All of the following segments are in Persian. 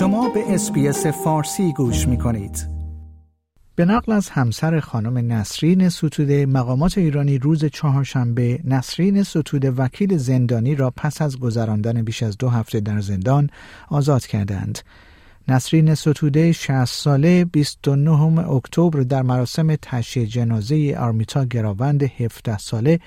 شما به SBS فارسی گوش می کنید. به نقل از همسر خانم نسرین ستوده مقامات ایرانی روز چهارشنبه نسرین ستوده وکیل زندانی را پس از گذراندن بیش از دو هفته در زندان آزاد کردند. نسرین ستوده 60 ساله 29 اکتبر در مراسم تشییع جنازه آرمیتا گراوند 17 ساله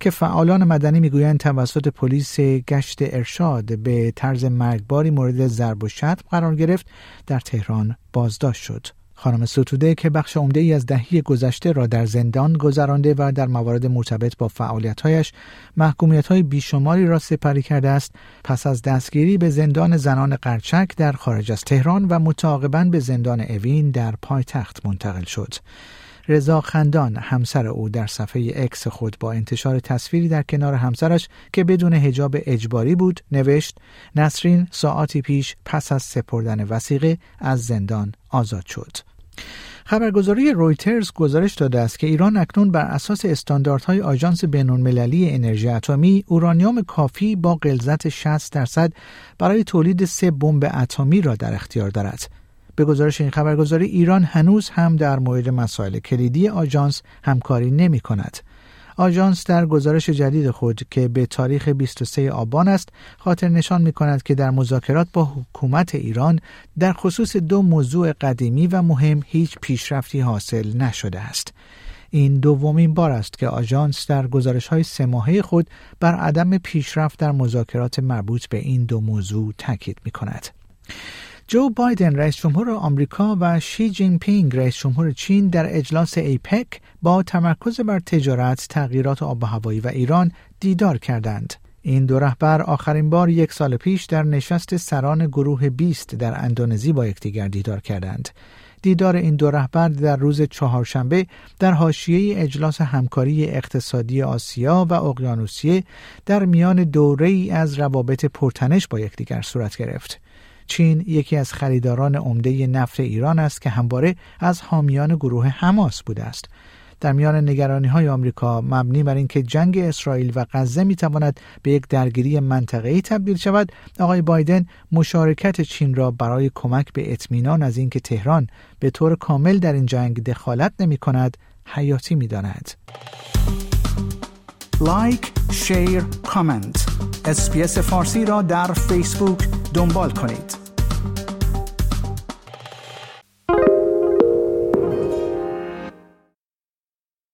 که فعالان مدنی می‌گویند توسط پلیس گشت ارشاد به طرز مرگباری مورد ضرب و شتم قرار گرفت در تهران بازداشت شد. خانم ستوده که بخش عمده ای از دهی گذشته را در زندان گذرانده و در موارد مرتبط با فعالیتهایش محکومیت های بیشماری را سپری کرده است. پس از دستگیری به زندان زنان قرچک در خارج از تهران و متعاقبا به زندان اوین در پایتخت منتقل شد. رضا خندان همسر او در صفحه اکس خود با انتشار تصویری در کنار همسرش که بدون هجاب اجباری بود نوشت نسرین ساعتی پیش پس از سپردن وسیقه از زندان آزاد شد. خبرگزاری رویترز گزارش داده است که ایران اکنون بر اساس استانداردهای آژانس بین‌المللی انرژی اتمی اورانیوم کافی با غلظت 60 درصد برای تولید سه بمب اتمی را در اختیار دارد. به گزارش این خبرگزاری ایران هنوز هم در مورد مسائل کلیدی آژانس همکاری نمی کند. آژانس در گزارش جدید خود که به تاریخ 23 آبان است خاطر نشان می کند که در مذاکرات با حکومت ایران در خصوص دو موضوع قدیمی و مهم هیچ پیشرفتی حاصل نشده است. این دومین بار است که آژانس در گزارش های سه خود بر عدم پیشرفت در مذاکرات مربوط به این دو موضوع تاکید می کند. جو بایدن رئیس جمهور آمریکا و شی جین پینگ رئیس جمهور چین در اجلاس APEC با تمرکز بر تجارت، تغییرات آب و هوایی و ایران دیدار کردند. این دو رهبر آخرین بار یک سال پیش در نشست سران گروه 20 در اندونزی با یکدیگر دیدار کردند. دیدار این دو رهبر در روز چهارشنبه در حاشیه اجلاس همکاری اقتصادی آسیا و اقیانوسیه در میان دوره ای از روابط پرتنش با یکدیگر صورت گرفت. چین یکی از خریداران عمده نفت ایران است که همواره از حامیان گروه حماس بوده است. در میان نگرانی های آمریکا مبنی بر اینکه جنگ اسرائیل و غزه می تواند به یک درگیری منطقه‌ای تبدیل شود آقای بایدن مشارکت چین را برای کمک به اطمینان از اینکه تهران به طور کامل در این جنگ دخالت نمی کند حیاتی می داند. like، share، comment SBS فارسی را در فیسبوک دنبال کنید.